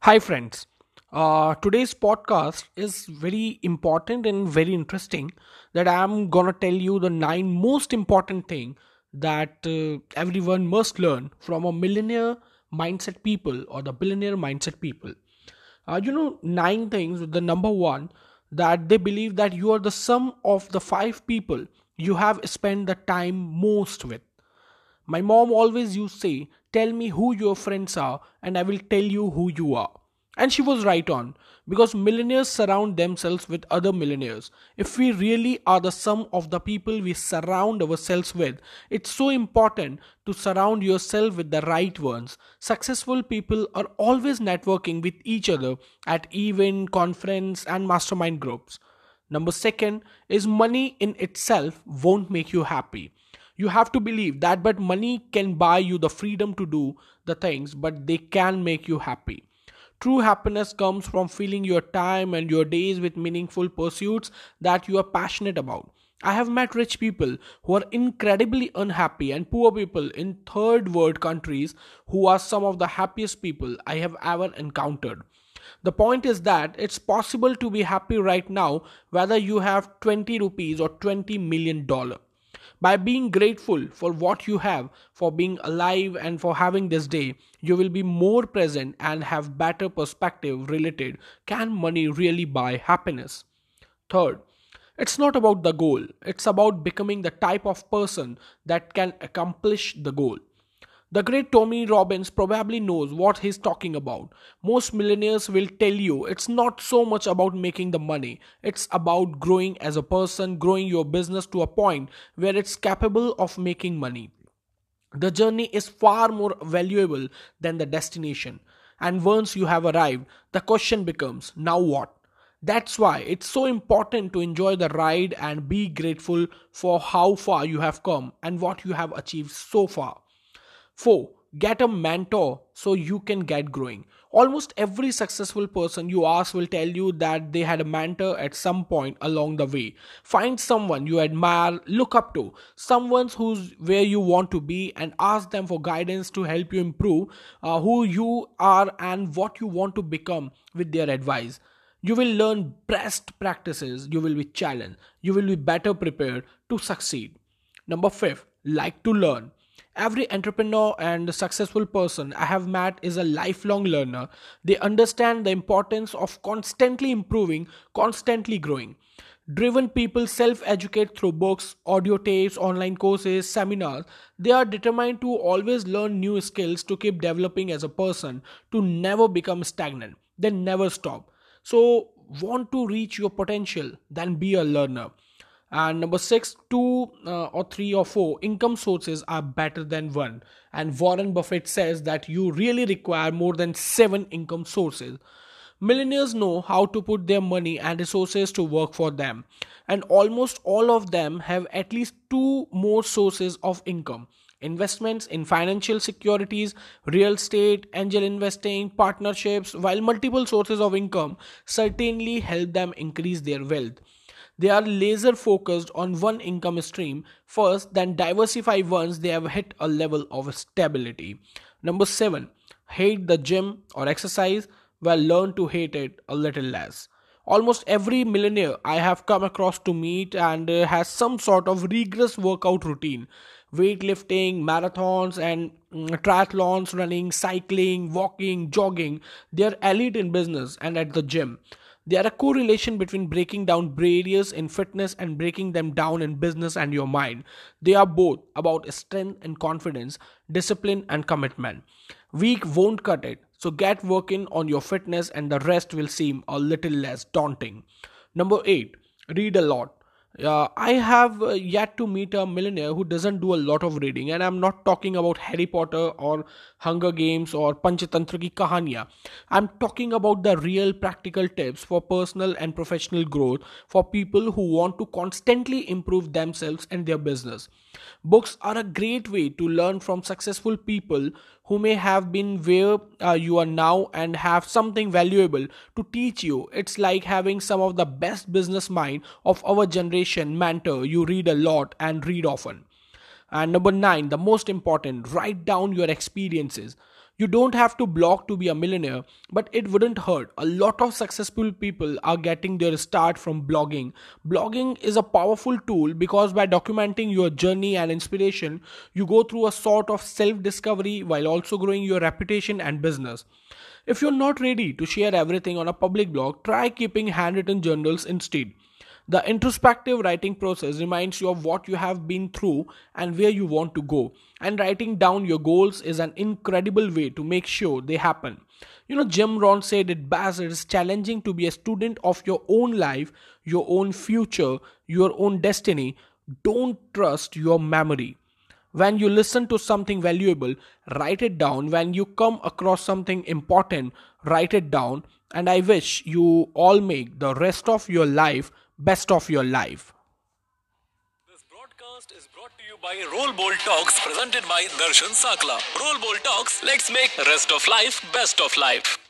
Hi, friends. Uh, today's podcast is very important and very interesting. That I'm gonna tell you the nine most important thing that uh, everyone must learn from a millionaire mindset people or the billionaire mindset people. Uh, you know, nine things. The number one that they believe that you are the sum of the five people you have spent the time most with. My mom always used to say, Tell me who your friends are, and I will tell you who you are. And she was right on, because millionaires surround themselves with other millionaires. If we really are the sum of the people we surround ourselves with, it's so important to surround yourself with the right ones. Successful people are always networking with each other at event, conference, and mastermind groups. Number second is money in itself won't make you happy you have to believe that but money can buy you the freedom to do the things but they can make you happy. True happiness comes from filling your time and your days with meaningful pursuits that you are passionate about. I have met rich people who are incredibly unhappy and poor people in third world countries who are some of the happiest people i have ever encountered. The point is that it's possible to be happy right now whether you have 20 rupees or 20 million dollar by being grateful for what you have, for being alive, and for having this day, you will be more present and have better perspective related. Can money really buy happiness? Third, it's not about the goal, it's about becoming the type of person that can accomplish the goal. The great Tony Robbins probably knows what he's talking about. Most millionaires will tell you it's not so much about making the money, it's about growing as a person, growing your business to a point where it's capable of making money. The journey is far more valuable than the destination. And once you have arrived, the question becomes now what? That's why it's so important to enjoy the ride and be grateful for how far you have come and what you have achieved so far. 4. Get a mentor so you can get growing. Almost every successful person you ask will tell you that they had a mentor at some point along the way. Find someone you admire, look up to, someone who's where you want to be, and ask them for guidance to help you improve uh, who you are and what you want to become with their advice. You will learn best practices, you will be challenged, you will be better prepared to succeed. Number 5. Like to learn Every entrepreneur and successful person I have met is a lifelong learner. They understand the importance of constantly improving, constantly growing. Driven people self educate through books, audio tapes, online courses, seminars. They are determined to always learn new skills to keep developing as a person, to never become stagnant. They never stop. So, want to reach your potential, then be a learner and number six two uh, or three or four income sources are better than one. And warren buffett says that you really require more than seven income sources. Millionaires know how to put their money and resources to work for them. And almost all of them have at least two more sources of income. Investments in financial securities real estate angel investing partnerships while multiple sources of income certainly help them increase their wealth they are laser focused on one income stream first, then diversify once they have hit a level of stability. Number seven, hate the gym or exercise, well, learn to hate it a little less. Almost every millionaire I have come across to meet and uh, has some sort of rigorous workout routine weightlifting, marathons, and mm, triathlons, running, cycling, walking, jogging. They are elite in business and at the gym. There are a correlation between breaking down barriers in fitness and breaking them down in business and your mind. They are both about strength and confidence, discipline and commitment. Weak won't cut it, so get working on your fitness and the rest will seem a little less daunting. Number 8. Read a lot. Uh, I have uh, yet to meet a millionaire who doesn't do a lot of reading, and I'm not talking about Harry Potter or Hunger Games or Panchatantra ki kahaniya. I'm talking about the real practical tips for personal and professional growth for people who want to constantly improve themselves and their business. Books are a great way to learn from successful people who may have been where uh, you are now and have something valuable to teach you. It's like having some of the best business mind of our generation mentor. You read a lot and read often. And number nine, the most important, write down your experiences. You don't have to blog to be a millionaire, but it wouldn't hurt. A lot of successful people are getting their start from blogging. Blogging is a powerful tool because by documenting your journey and inspiration, you go through a sort of self discovery while also growing your reputation and business. If you're not ready to share everything on a public blog, try keeping handwritten journals instead. The introspective writing process reminds you of what you have been through and where you want to go. And writing down your goals is an incredible way to make sure they happen. You know, Jim Rohn said it best it is challenging to be a student of your own life, your own future, your own destiny. Don't trust your memory. When you listen to something valuable, write it down. When you come across something important, write it down. And I wish you all make the rest of your life best of your life. This broadcast is brought to you by Roll Ball Talks presented by Darshan Sakla. Roll Ball Talks, let's make rest of life best of life.